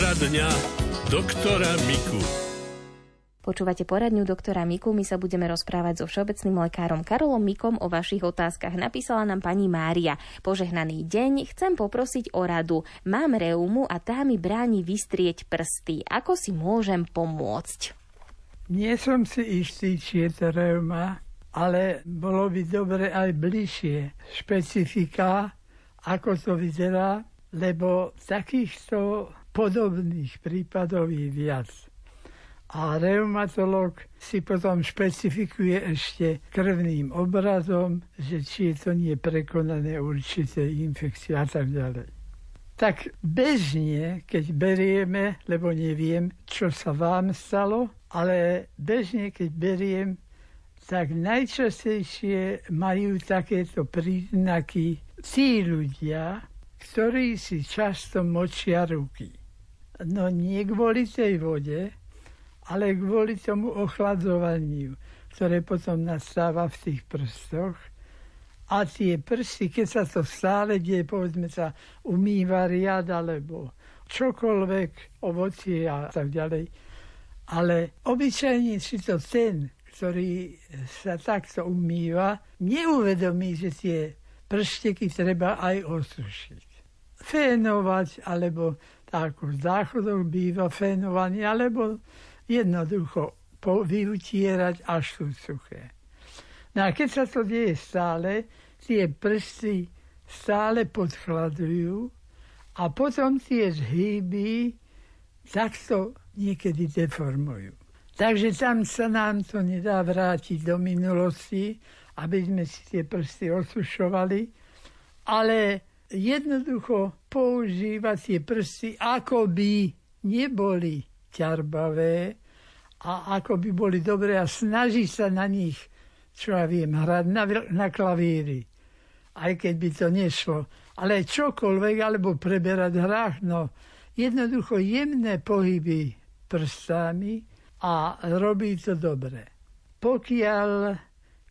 Poradňa doktora Miku. Počúvate poradňu doktora Miku, my sa budeme rozprávať so všeobecným lekárom Karolom Mikom o vašich otázkach. Napísala nám pani Mária. Požehnaný deň, chcem poprosiť o radu. Mám reumu a tá mi bráni vystrieť prsty. Ako si môžem pomôcť? Nie som si istý, či je to reuma, ale bolo by dobre aj bližšie špecifika, ako to vyzerá, lebo takýchto podobných prípadov je viac. A reumatolog si potom špecifikuje ešte krvným obrazom, že či je to nie prekonané určité infekcie a tak ďalej. Tak bežne, keď berieme, lebo neviem, čo sa vám stalo, ale bežne, keď beriem, tak najčastejšie majú takéto príznaky tí ľudia, ktorí si často močia ruky. No nie kvôli tej vode, ale kvôli tomu ochladzovaniu, ktoré potom nastáva v tých prstoch. A tie prsty, keď sa to stále deje, povedzme sa, umýva riad alebo čokoľvek, ovocie a tak ďalej. Ale obyčajne si to ten, ktorý sa takto umýva, neuvedomí, že tie pršteky treba aj osušiť. Fénovať, alebo tak v záchodoch býva fénovanie, alebo jednoducho vyutierať, až sú suché. No a keď sa to deje stále, tie prsty stále podchladujú a potom tie zhyby takto niekedy deformujú. Takže tam sa nám to nedá vrátiť do minulosti, aby sme si tie prsty osušovali, ale jednoducho používať prsty, ako by neboli ťarbavé, a ako by boli dobré a snaží sa na nich, čo ja viem, hrať na, na klavíri. Aj keď by to nešlo. Ale čokoľvek, alebo preberať hrách, no jednoducho jemné pohyby prstami a robí to dobre. Pokiaľ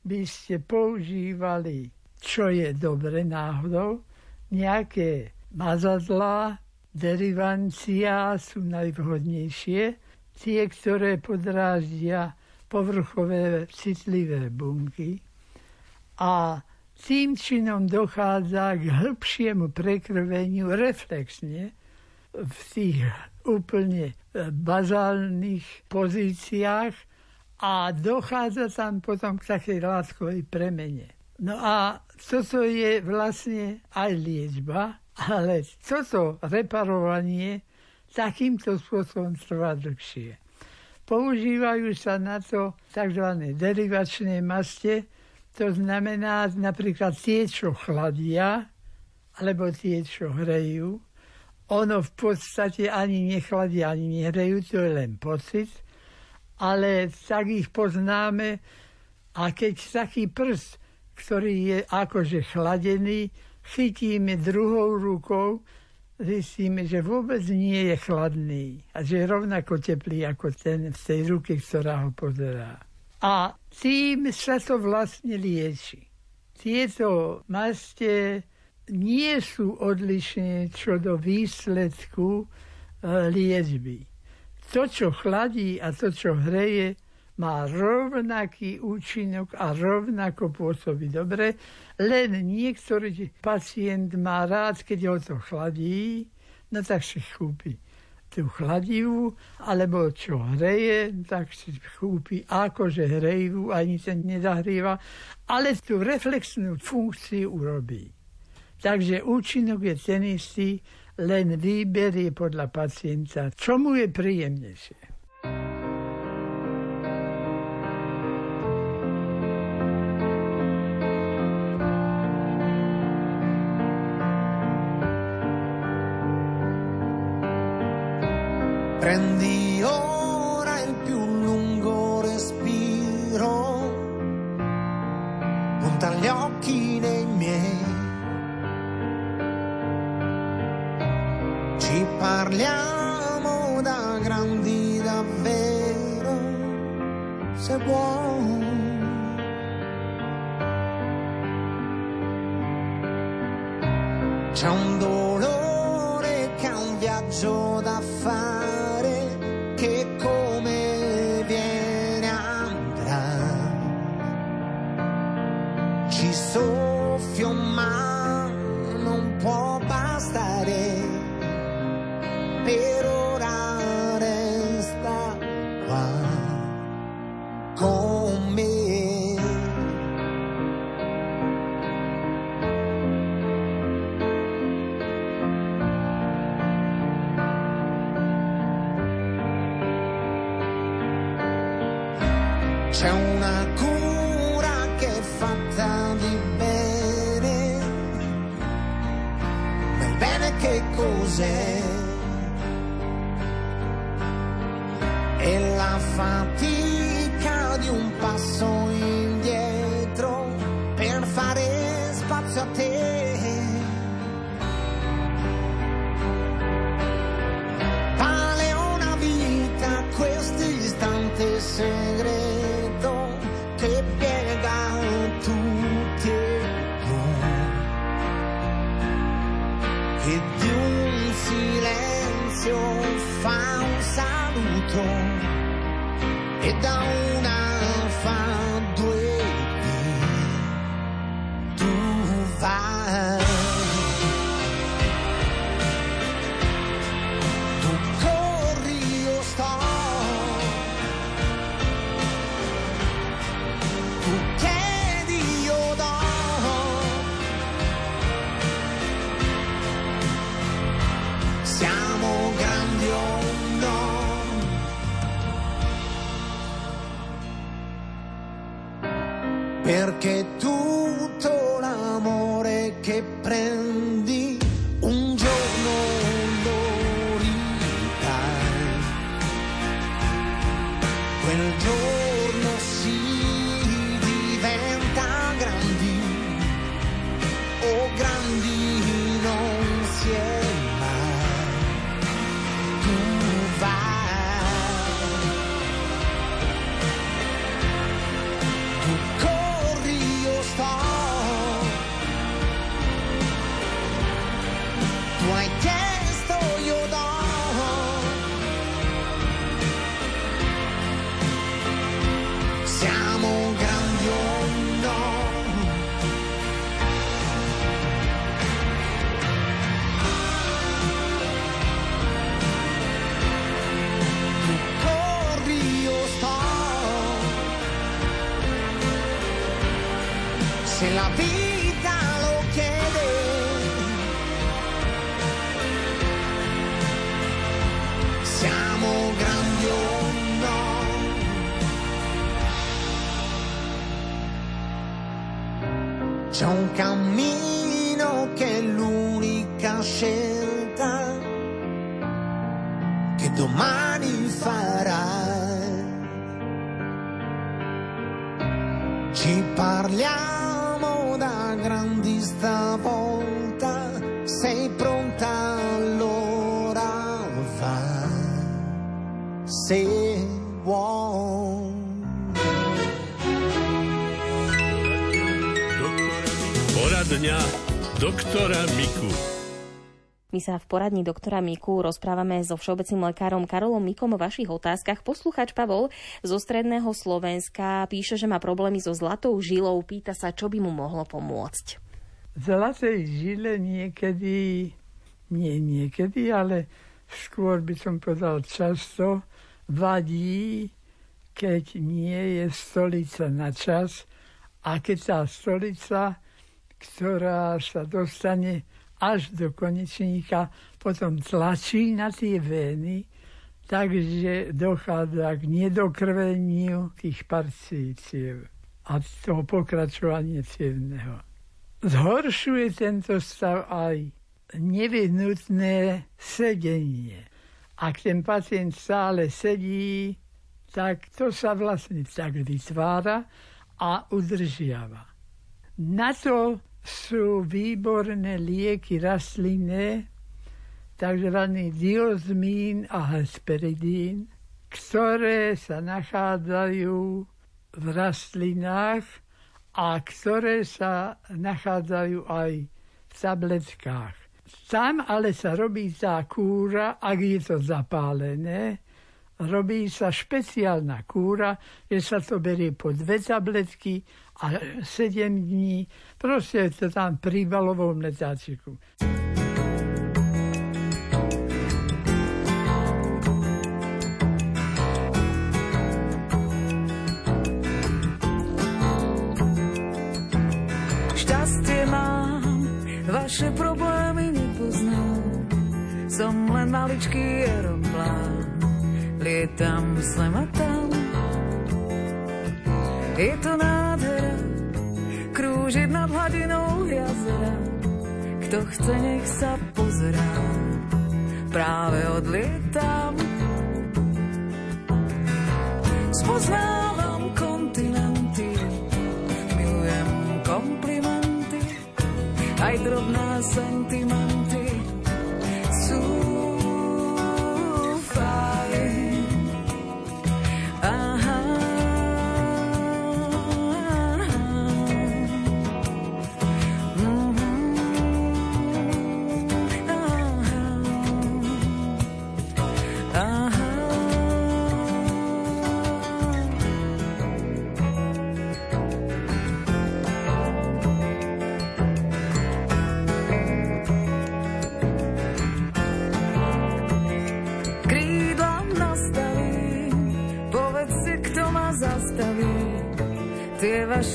by ste používali, čo je dobre náhodou, nejaké mazadlá, derivancia sú najvhodnejšie, tie, ktoré podráždia povrchové citlivé bunky. A tým činom dochádza k hĺbšiemu prekrveniu reflexne v tých úplne e, bazálnych pozíciách a dochádza tam potom k takej látkovej premene. No a toto je vlastne aj liečba, ale toto reparovanie takýmto spôsobom trvá dlhšie. Používajú sa na to tzv. derivačné maste, to znamená napríklad tie, čo chladia, alebo tie, čo hrejú. Ono v podstate ani nechladia, ani nehrejú, to je len pocit, ale tak ich poznáme a keď taký prst, ktorý je akože chladený, chytíme druhou rukou, zistíme, že vôbec nie je chladný a že je rovnako teplý ako ten v tej ruke, ktorá ho pozerá. A tým sa to vlastne lieči. Tieto maste nie sú odlišné čo do výsledku e, liečby. To, čo chladí a to, čo hreje, má rovnaký účinok a rovnako pôsobí dobre, len niektorý pacient má rád, keď ho to chladí, no tak si kúpi tú chladivú, alebo čo hreje, tak si kúpi akože hrejivú, ani sa nezahrieva, ale tú reflexnú funkciu urobí. Takže účinok je ten istý, len výber je podľa pacienta, čo mu je príjemnejšie. C'è un dolore che ha un viaggio da fare segreto che piega tutti noi. E di un silenzio fa un saluto e da una vuoi. Poradňa doktora Miku. My sa v poradni doktora Miku rozprávame so všeobecným lekárom Karolom Mikom o vašich otázkach. Posluchač Pavol zo stredného Slovenska píše, že má problémy so zlatou žilou. Pýta sa, čo by mu mohlo pomôcť. zlatej žile niekedy, nie niekedy, ale skôr by som povedal často, vadí, keď nie je stolica na čas a keď tá stolica, ktorá sa dostane až do konečníka, potom tlačí na tie vény, takže dochádza k nedokrveniu tých parcíciev a toho pokračovania cievného. Zhoršuje tento stav aj nevyhnutné sedenie. Ak ten pacient stále sedí, tak to sa vlastne tak vytvára a udržiava. Na to sú výborné lieky rastlinné, tzv. diozmín a hesperidín, ktoré sa nachádzajú v rastlinách a ktoré sa nachádzajú aj v tabletkách. Tam ale sa robí tá kúra, ak je to zapálené, robí sa špeciálna kúra, že sa to berie po dve tabletky a 7 dní. Proste je to tam pri balovom letáčiku. Len maličký aeroplán lietam sem a tam. Je to nádhera, krúžiť nad hladinou jazera. Kto chce, nech sa pozerá, práve odlietam. Spoznávam kontinenty, milujem komplimenty, aj drobná sentimenty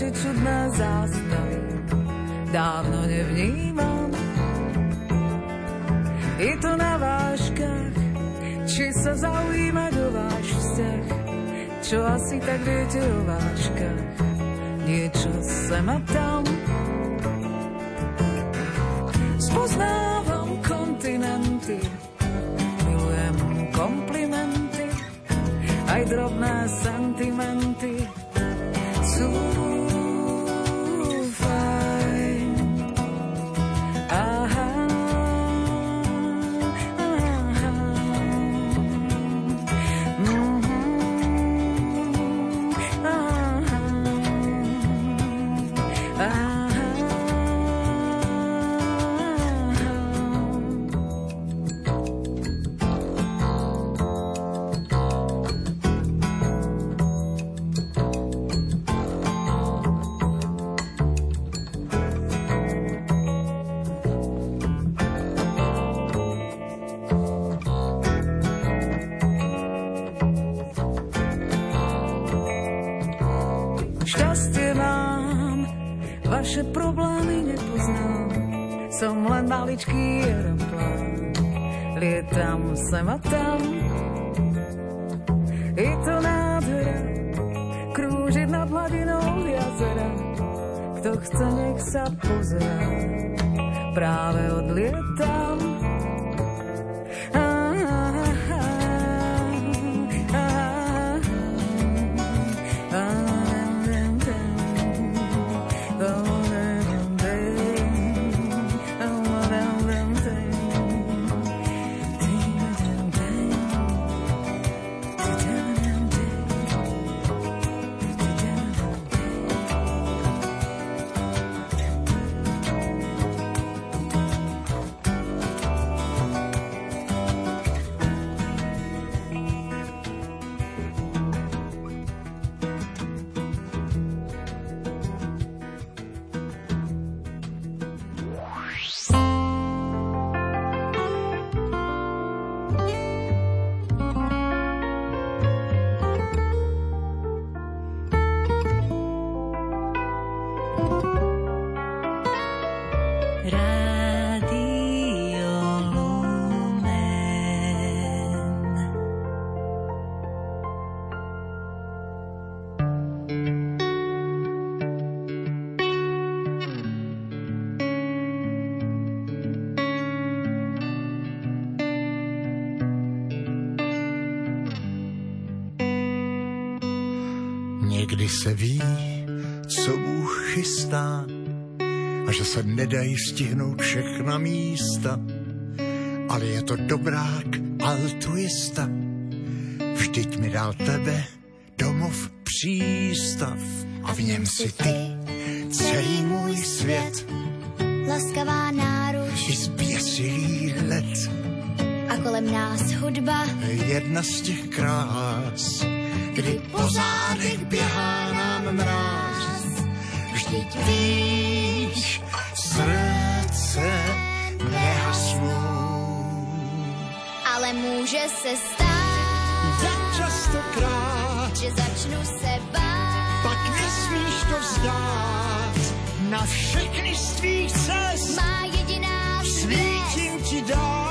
Vaše čudné zástavy dávno nevnímam. Je to na váškach, či sa zaujímať o váš vzťah. Čo asi tak viete o váškach, niečo sem a tam. Spoznávam kontinenty, milujem komplimenty, aj drobné sentimenty len maličký aeroplán, se ví, co Bůh chystá a že se nedají stihnout všechna místa, ale je to dobrák altruista. Vždyť mi dal tebe domov přístav a v něm si ty celý můj svět. laskavá náruč, I zběsí kolem nás hudba. Jedna z těch krás, kdy po zádech běhá nám mráz. Vždyť víš, srdce nehasnou. Ale může se stát, Jak častokrát, že začnu se bát. pak nesmíš to vzdát. Na všechny z tvých cest Má jediná svítím ti dál.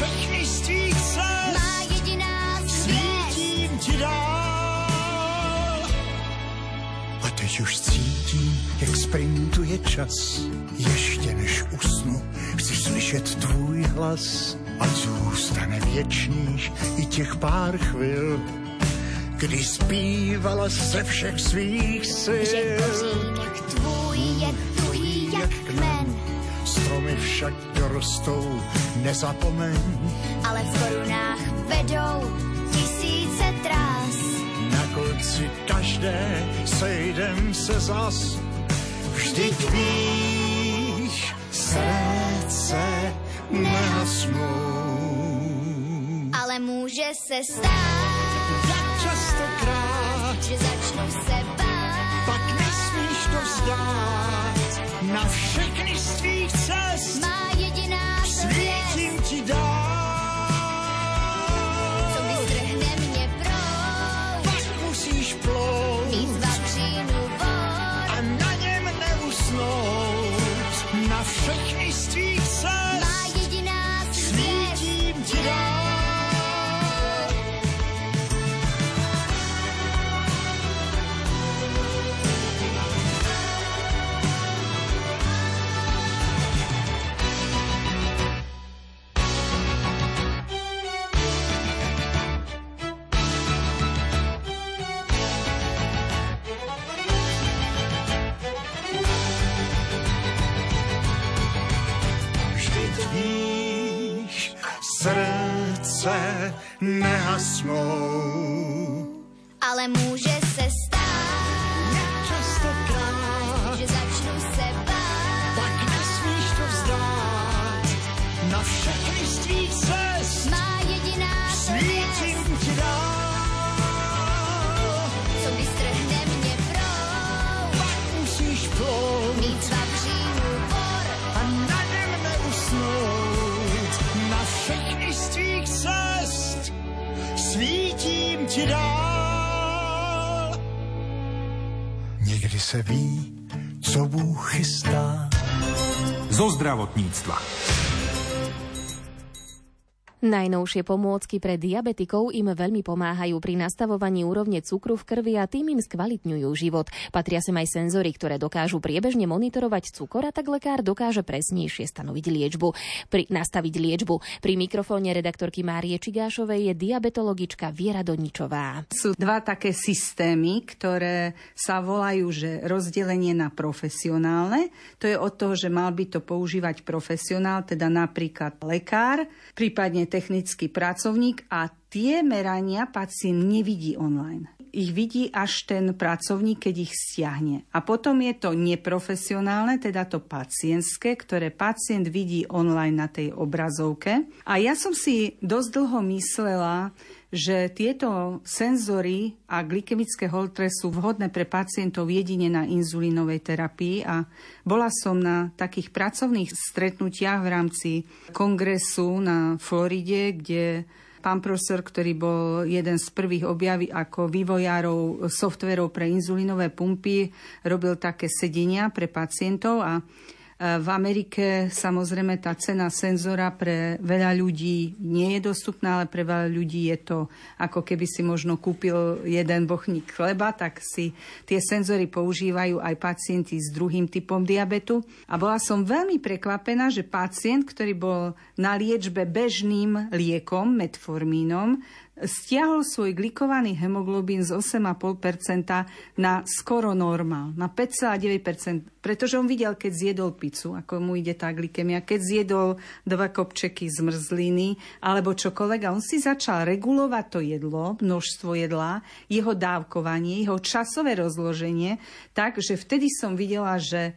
Všechny z tvých cest má jediná svítím ti dál. A teď už cítím, jak sprintuje čas. Ještě než usnu, chci slyšet tvůj hlas. A zůstane věčných i těch pár chvil, kdy zpívala ze všech svých sil. Že Stromy však dorostou, nezapomeň. ale v korunách vedou tisíce trás. Na konci každé sejdem se zas. Vždyť víš, srdce nehasnou. Ale může se stát, Jak častokrát, že začnu se bát. pak nesmíš to vzdát. Na všechny z tvých cest Má jediná hvězd, svítím ti dál. Nehasnou. Ale může se ti dál. Někdy se ví, co Bůh chystá. zo zdravotníctva. Najnovšie pomôcky pre diabetikov im veľmi pomáhajú pri nastavovaní úrovne cukru v krvi a tým im skvalitňujú život. Patria sem aj senzory, ktoré dokážu priebežne monitorovať cukor a tak lekár dokáže presnejšie stanoviť liečbu. Pri, nastaviť liečbu. Pri mikrofóne redaktorky Márie Čigášovej je diabetologička Viera Doničová. Sú dva také systémy, ktoré sa volajú, že rozdelenie na profesionálne. To je od toho, že mal by to používať profesionál, teda napríklad lekár, prípadne technický pracovník a tie merania pacient nevidí online. Ich vidí až ten pracovník, keď ich stiahne. A potom je to neprofesionálne, teda to pacientské, ktoré pacient vidí online na tej obrazovke. A ja som si dosť dlho myslela, že tieto senzory a glykemické holtre sú vhodné pre pacientov jedine na inzulínovej terapii a bola som na takých pracovných stretnutiach v rámci kongresu na Floride, kde pán profesor, ktorý bol jeden z prvých objaví ako vývojárov softverov pre inzulínové pumpy, robil také sedenia pre pacientov a v Amerike samozrejme tá cena senzora pre veľa ľudí nie je dostupná, ale pre veľa ľudí je to ako keby si možno kúpil jeden bochník chleba, tak si tie senzory používajú aj pacienti s druhým typom diabetu. A bola som veľmi prekvapená, že pacient, ktorý bol na liečbe bežným liekom, metformínom, stiahol svoj glikovaný hemoglobín z 8,5% na skoro normál, na 5,9% Pretože on videl, keď zjedol pizzu, ako mu ide tá glykemia, keď zjedol dva kopčeky zmrzliny alebo čokoľvek a on si začal regulovať to jedlo, množstvo jedla, jeho dávkovanie, jeho časové rozloženie, tak, že vtedy som videla, že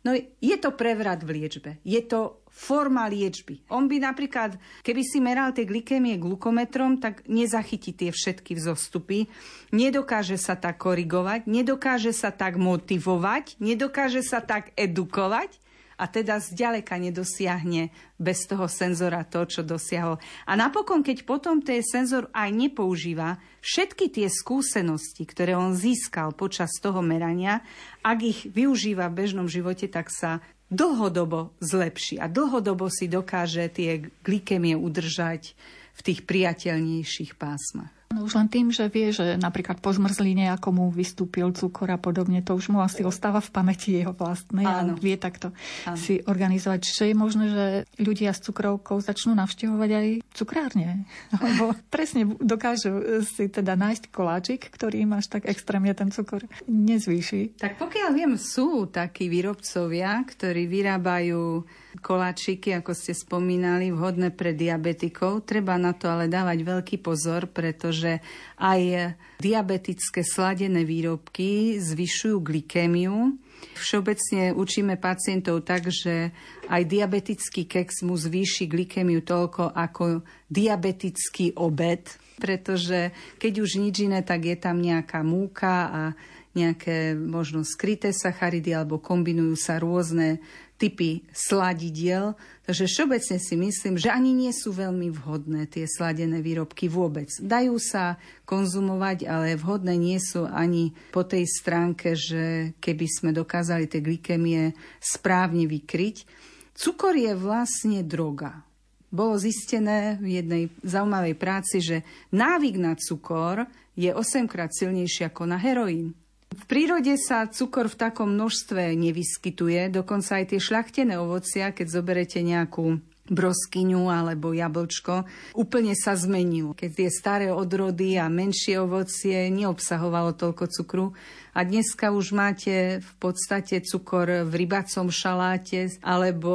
No je to prevrat v liečbe. Je to forma liečby. On by napríklad, keby si meral tie glykémie glukometrom, tak nezachytí tie všetky vzostupy, nedokáže sa tak korigovať, nedokáže sa tak motivovať, nedokáže sa tak edukovať, a teda zďaleka nedosiahne bez toho senzora to, čo dosiahol. A napokon, keď potom ten senzor aj nepoužíva, všetky tie skúsenosti, ktoré on získal počas toho merania, ak ich využíva v bežnom živote, tak sa dlhodobo zlepší a dlhodobo si dokáže tie glykemie udržať v tých priateľnejších pásmach. No už len tým, že vie, že napríklad po zmrzline, ako mu vystúpil cukor a podobne, to už mu asi ostáva v pamäti jeho vlastnej Áno. a vie takto Áno. si organizovať. Čiže je možné, že ľudia s cukrovkou začnú navštevovať aj cukrárne. Alebo presne dokážu si teda nájsť koláčik, ktorý im až tak extrémne ten cukor nezvýši. Tak pokiaľ viem, sú takí výrobcovia, ktorí vyrábajú koláčiky, ako ste spomínali, vhodné pre diabetikov. Treba na to ale dávať veľký pozor, pretože aj diabetické sladené výrobky zvyšujú glykémiu. Všeobecne učíme pacientov tak, že aj diabetický keks mu zvýši glykémiu toľko ako diabetický obed, pretože keď už nič iné, tak je tam nejaká múka a nejaké možno skryté sacharidy alebo kombinujú sa rôzne typy sladidiel. Takže všeobecne si myslím, že ani nie sú veľmi vhodné tie sladené výrobky vôbec. Dajú sa konzumovať, ale vhodné nie sú ani po tej stránke, že keby sme dokázali tie glykemie správne vykryť. Cukor je vlastne droga. Bolo zistené v jednej zaujímavej práci, že návyk na cukor je 8 krát silnejší ako na heroín. V prírode sa cukor v takom množstve nevyskytuje, dokonca aj tie šľachtené ovocia, keď zoberete nejakú broskyňu alebo jablčko, úplne sa zmenil. Keď tie staré odrody a menšie ovocie neobsahovalo toľko cukru, a dneska už máte v podstate cukor v rybacom šaláte alebo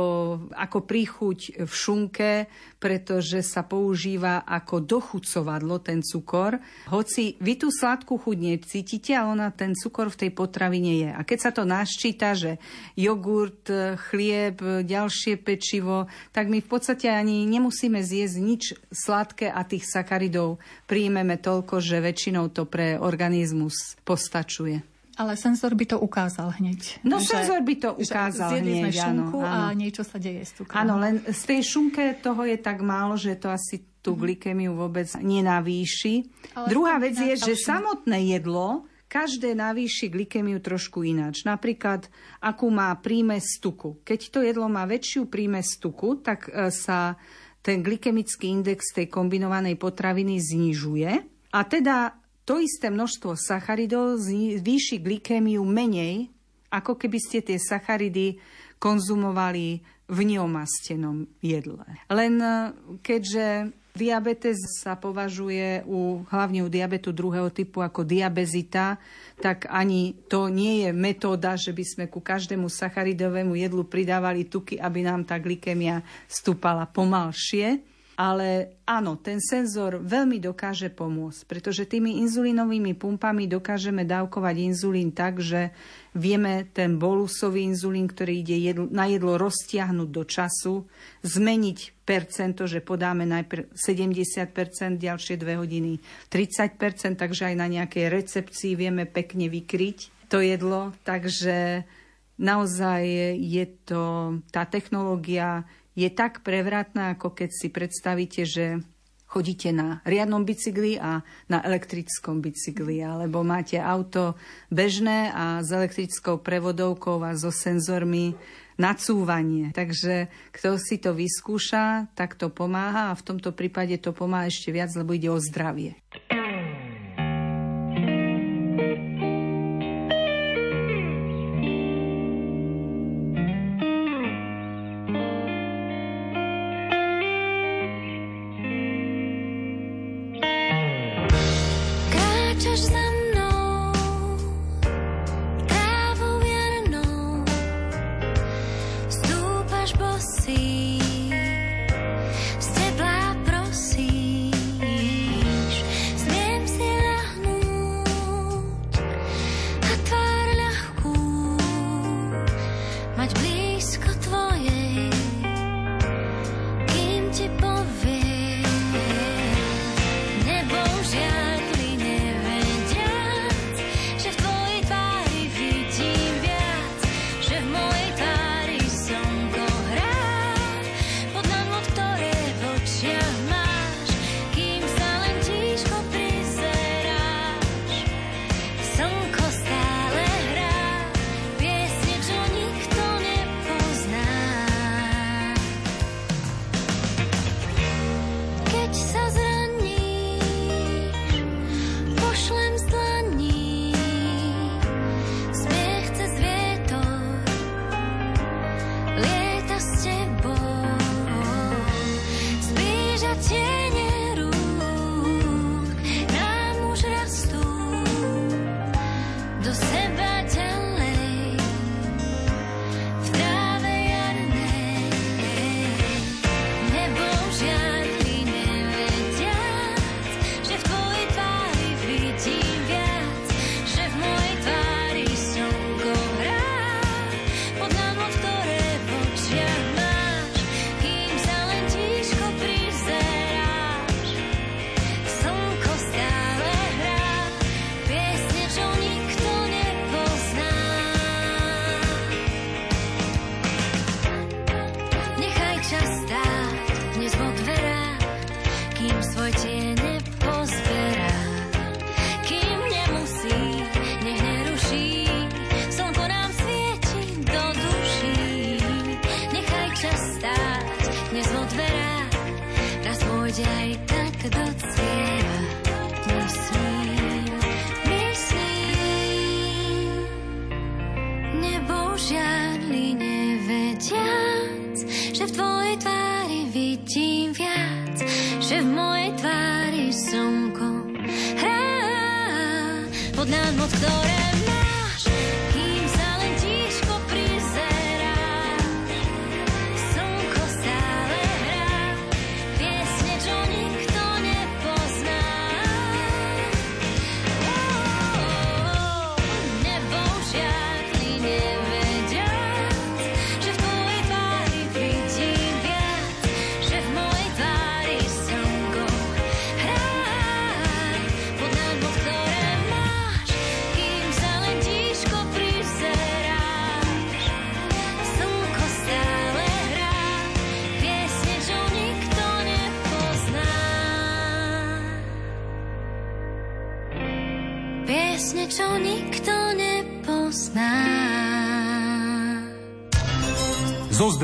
ako príchuť v šunke, pretože sa používa ako dochucovadlo ten cukor. Hoci vy tú sladkú chuť necítite, ale ona ten cukor v tej potravine je. A keď sa to naščíta, že jogurt, chlieb, ďalšie pečivo, tak my v podstate ani nemusíme zjesť nič sladké a tých sacharidov príjmeme toľko, že väčšinou to pre organizmus postačuje. Ale senzor by to ukázal hneď. No že, senzor by to ukázal že hneď, sme šunku áno, áno. a niečo sa deje s cukrom. Áno, len z tej šunke toho je tak málo, že to asi tú mm-hmm. glykemiu vôbec nenavýši. Ale Druhá vec je, že samotné jedlo každé navýši glykemiu trošku ináč. Napríklad, akú má prímes tuku. Keď to jedlo má väčšiu prímes tuku, tak e, sa ten glykemický index tej kombinovanej potraviny znižuje. A teda to isté množstvo sacharidov zvýši glykémiu menej, ako keby ste tie sacharidy konzumovali v neomastenom jedle. Len e, keďže diabetes sa považuje u, hlavne u diabetu druhého typu ako diabezita, tak ani to nie je metóda, že by sme ku každému sacharidovému jedlu pridávali tuky, aby nám tá glykemia stúpala pomalšie ale áno, ten senzor veľmi dokáže pomôcť, pretože tými inzulínovými pumpami dokážeme dávkovať inzulín tak, že vieme ten bolusový inzulín, ktorý ide na jedlo roztiahnuť do času, zmeniť percento, že podáme najprv 70%, ďalšie dve hodiny 30%, takže aj na nejakej recepcii vieme pekne vykryť to jedlo. Takže naozaj je to, tá technológia je tak prevratná, ako keď si predstavíte, že chodíte na riadnom bicykli a na elektrickom bicykli, alebo máte auto bežné a s elektrickou prevodovkou a so senzormi nacúvanie. Takže kto si to vyskúša, tak to pomáha a v tomto prípade to pomáha ešte viac, lebo ide o zdravie. じゃいたかどつい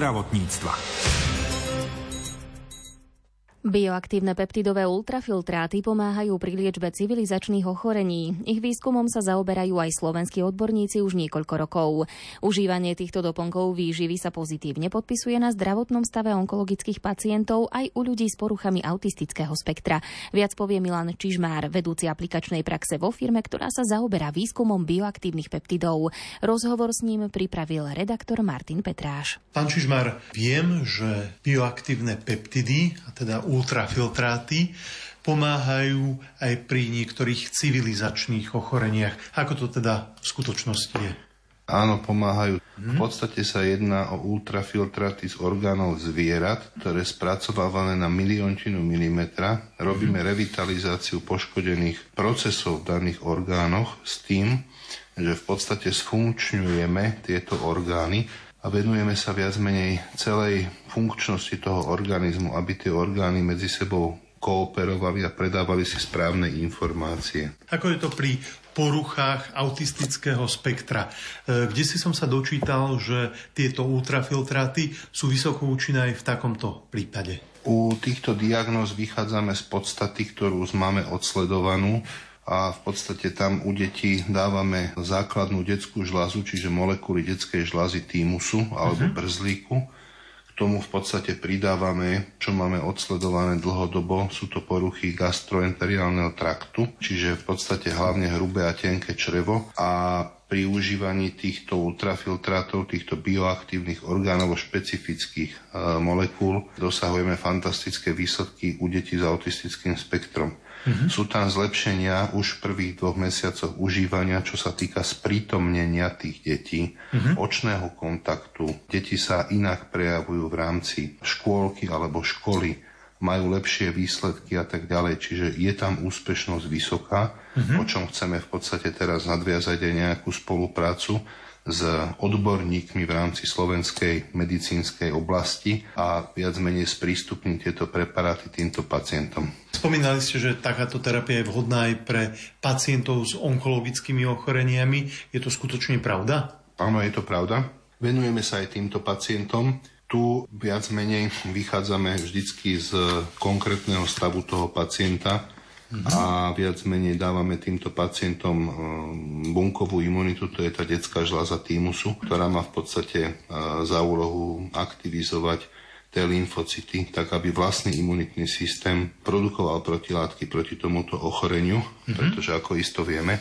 zdravotníctva. Bioaktívne peptidové ultrafiltráty pomáhajú pri liečbe civilizačných ochorení. Ich výskumom sa zaoberajú aj slovenskí odborníci už niekoľko rokov. Užívanie týchto doplnkov výživy sa pozitívne podpisuje na zdravotnom stave onkologických pacientov aj u ľudí s poruchami autistického spektra. Viac povie Milan Čižmár, vedúci aplikačnej praxe vo firme, ktorá sa zaoberá výskumom bioaktívnych peptidov. Rozhovor s ním pripravil redaktor Martin Petráš. Pán Čižmar, viem, že bioaktívne peptidy, a teda ultrafiltráty, pomáhajú aj pri niektorých civilizačných ochoreniach. Ako to teda v skutočnosti je? Áno, pomáhajú. V podstate sa jedná o ultrafiltráty z orgánov zvierat, ktoré spracovávané na miliontinu milimetra. Robíme revitalizáciu poškodených procesov v daných orgánoch s tým, že v podstate sfunkčňujeme tieto orgány a venujeme sa viac menej celej funkčnosti toho organizmu, aby tie orgány medzi sebou kooperovali a predávali si správne informácie. Ako je to pri poruchách autistického spektra, e, kde si som sa dočítal, že tieto ultrafiltráty sú vysoko účinné aj v takomto prípade. U týchto diagnóz vychádzame z podstaty, ktorú máme odsledovanú a v podstate tam u detí dávame základnú detskú žľazu, čiže molekuly detskej žľazy týmusu alebo uh-huh. brzlíku. K tomu v podstate pridávame, čo máme odsledované dlhodobo, sú to poruchy gastroenteriálneho traktu, čiže v podstate hlavne hrubé a tenké črevo a pri užívaní týchto ultrafiltrátov, týchto bioaktívnych orgánovo špecifických e, molekúl dosahujeme fantastické výsledky u detí s autistickým spektrom. Mm-hmm. Sú tam zlepšenia už v prvých dvoch mesiacoch užívania, čo sa týka sprítomnenia tých detí, mm-hmm. očného kontaktu. Deti sa inak prejavujú v rámci škôlky alebo školy, majú lepšie výsledky a tak ďalej. Čiže je tam úspešnosť vysoká, mm-hmm. o čom chceme v podstate teraz nadviazať aj nejakú spoluprácu s odborníkmi v rámci slovenskej medicínskej oblasti a viac menej sprístupniť tieto preparáty týmto pacientom. Spomínali ste, že takáto terapia je vhodná aj pre pacientov s onkologickými ochoreniami. Je to skutočne pravda? Áno, je to pravda. Venujeme sa aj týmto pacientom. Tu viac menej vychádzame vždycky z konkrétneho stavu toho pacienta a viac menej dávame týmto pacientom e, bunkovú imunitu, to je tá detská žľaza týmusu, ktorá má v podstate e, za úlohu aktivizovať tie lymfocyty, tak aby vlastný imunitný systém produkoval protilátky proti tomuto ochoreniu, mm-hmm. pretože ako isto vieme,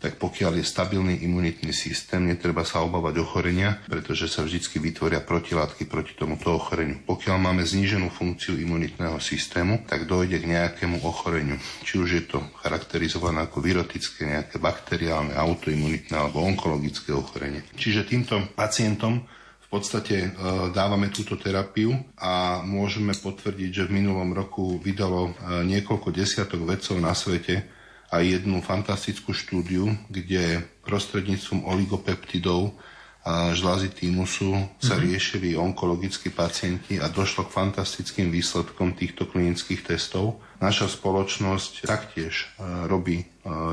tak pokiaľ je stabilný imunitný systém, netreba sa obávať ochorenia, pretože sa vždy vytvoria protilátky proti tomuto ochoreniu. Pokiaľ máme zníženú funkciu imunitného systému, tak dojde k nejakému ochoreniu. Či už je to charakterizované ako virotické, nejaké bakteriálne, autoimunitné alebo onkologické ochorenie. Čiže týmto pacientom v podstate e, dávame túto terapiu a môžeme potvrdiť, že v minulom roku vydalo e, niekoľko desiatok vedcov na svete aj jednu fantastickú štúdiu, kde prostredníctvom oligopeptidov a žľazy týmusu sa mm-hmm. riešili onkologickí pacienti a došlo k fantastickým výsledkom týchto klinických testov. Naša spoločnosť taktiež e, robí e,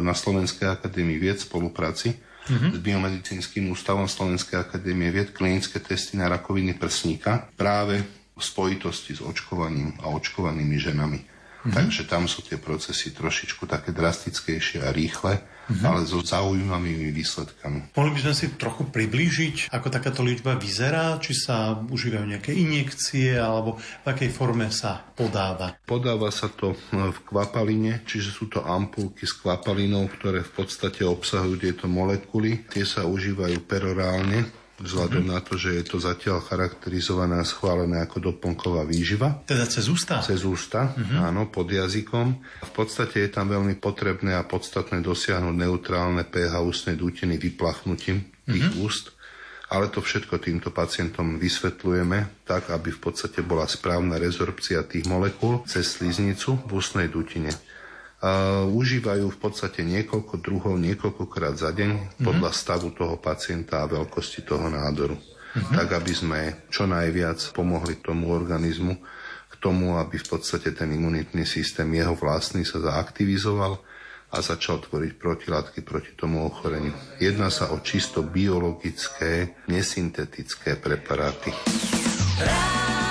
na Slovenskej akadémii vied spolupráci mm-hmm. s Biomedicínskym ústavom Slovenskej akadémie vied klinické testy na rakoviny prsníka práve v spojitosti s očkovaním a očkovanými ženami. Mm-hmm. Takže tam sú tie procesy trošičku také drastickejšie a rýchle, mm-hmm. ale so zaujímavými výsledkami. Mohli by sme si trochu priblížiť, ako takáto liečba vyzerá? Či sa užívajú nejaké injekcie, alebo v akej forme sa podáva? Podáva sa to v kvapaline, čiže sú to ampulky s kvapalinou, ktoré v podstate obsahujú tieto molekuly. Tie sa užívajú perorálne, vzhľadom mm-hmm. na to, že je to zatiaľ charakterizované a schválené ako doplnková výživa. Teda cez ústa? Cez ústa, mm-hmm. áno, pod jazykom. V podstate je tam veľmi potrebné a podstatné dosiahnuť neutrálne pH ústnej dutiny vyplachnutím mm-hmm. úst. Ale to všetko týmto pacientom vysvetľujeme tak, aby v podstate bola správna rezorpcia tých molekúl cez sliznicu v ústnej dutine. Uh, užívajú v podstate niekoľko druhov, niekoľkokrát za deň mm-hmm. podľa stavu toho pacienta a veľkosti toho nádoru. Mm-hmm. Tak, aby sme čo najviac pomohli tomu organizmu k tomu, aby v podstate ten imunitný systém jeho vlastný sa zaaktivizoval a začal tvoriť protilátky proti tomu ochoreniu. Jedná sa o čisto biologické, nesyntetické preparáty. Rádio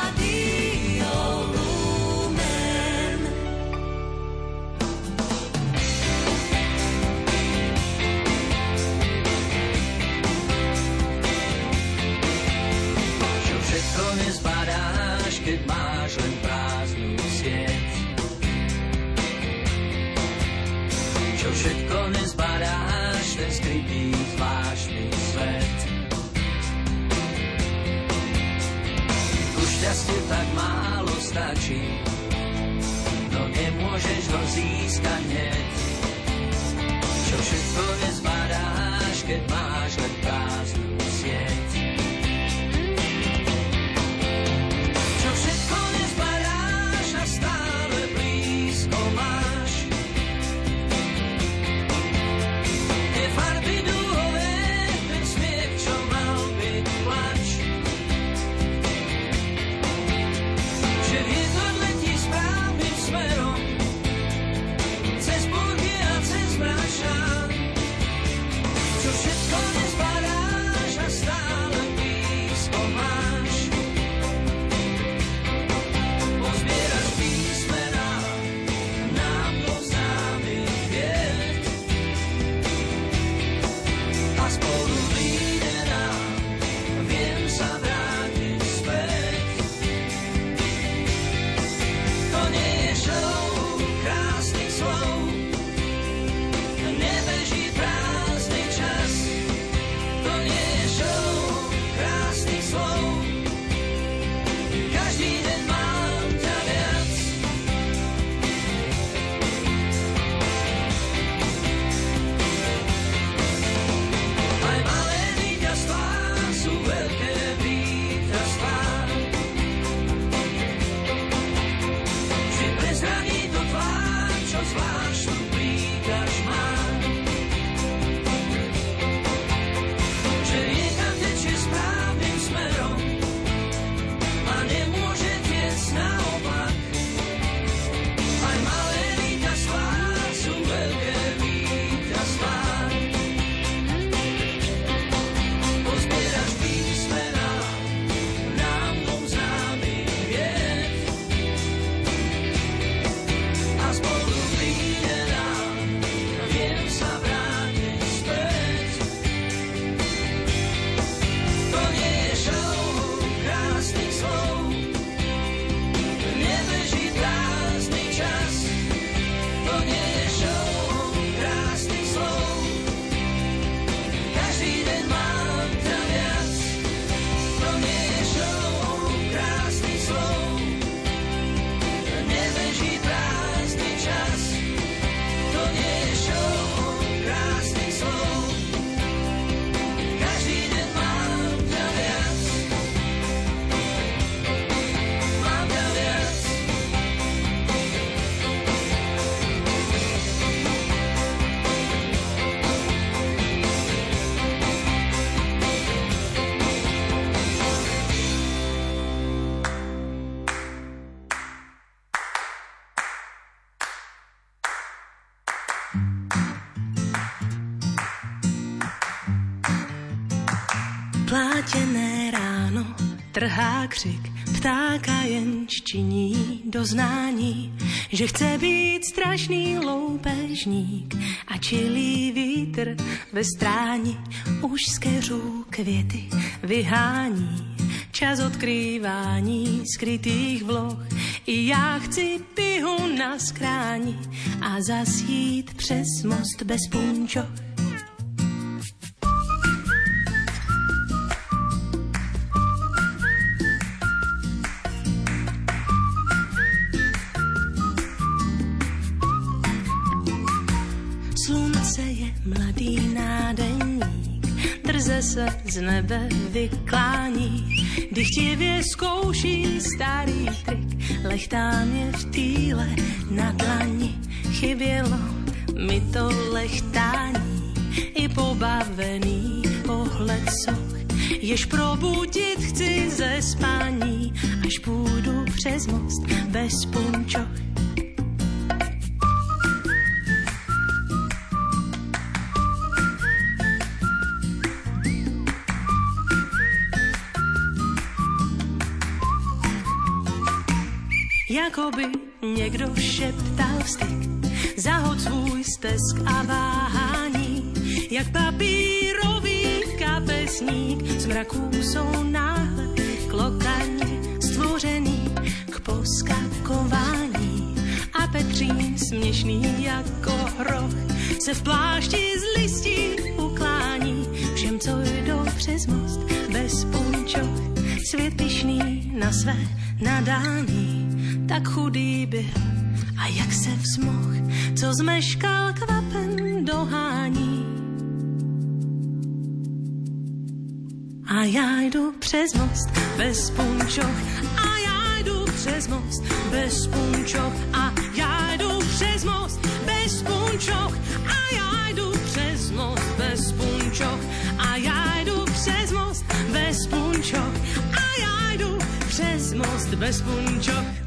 Plátěné ráno, trhá křik, ptáka jen činí doznání, že chce být strašný loupežník a čilý vítr ve stráni už z keřů květy vyhání. Čas odkrývání skrytých vloh i já chci pihu na skráni a zasít přes most bez punčoch. Z nebe vyklání, dychtivě zkouší starý trik, lechtám je v týle na dlani, chybělo mi to lechtání, i pobavený pohled soch, jež probudit chci ze spání, až půjdu přes most bez punčoch. Jakoby někdo šeptal styk, zahod svůj stesk a váhání, jak papírový kapesník, z mraků jsou náhle klokaně stvořený k poskakování. A Petřín směšný jako hroch se v plášti z listí uklání všem, co jdou přes most bez punčoch. Svět pišný na své nadání, tak chudý byl. A jak se vzmoh, co zmeškal kvapen dohání. A já jdu přes most bez punčoch, a já jdu přes most bez punčoch, a já jdu přes most bez punčoch, a já jdu přes most bez punčoch, a já jdu přes most bez punčoch, a já jdu přes most bez punčoch.